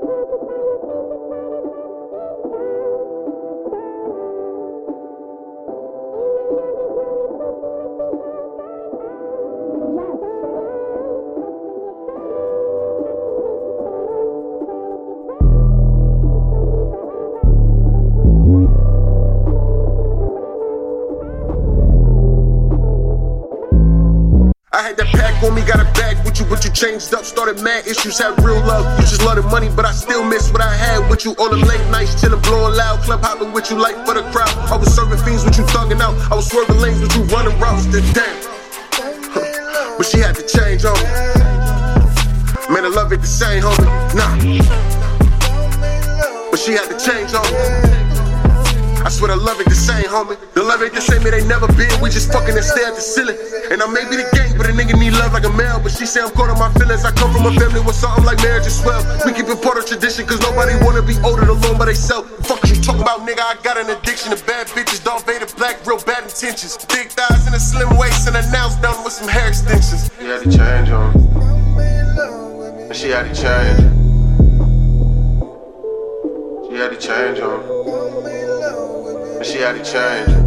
Thank you. I had that pack on me, got a bag with you, but you changed up, started mad issues, had real love. You just love the money, but I still miss what I had with you. All the late nights, chillin', blowing loud, club hopping with you, light for the crowd. I was serving fiends with you, thugging out. I was swerving lanes with you, running routes. Then damn, but she had to change on me. Man, I love it the same, homie. Nah, but she had to change on me. I swear I love it the same, homie. The love ain't the same, it ain't never been. We just fucking and stare at the ceiling. And I may be the a nigga need love like a male. But she say I'm caught on my feelings. I come from a family with something like marriage as well. We keep it part of tradition, cause nobody wanna be older alone by themselves. Fuck you talk about, nigga. I got an addiction to bad bitches. Darth Vader black, real bad intentions. Big thighs and a slim waist, and a nails done with some hair extensions. She had to change on. And she had to change. She had to change on. And she had to change.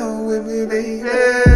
With me, baby.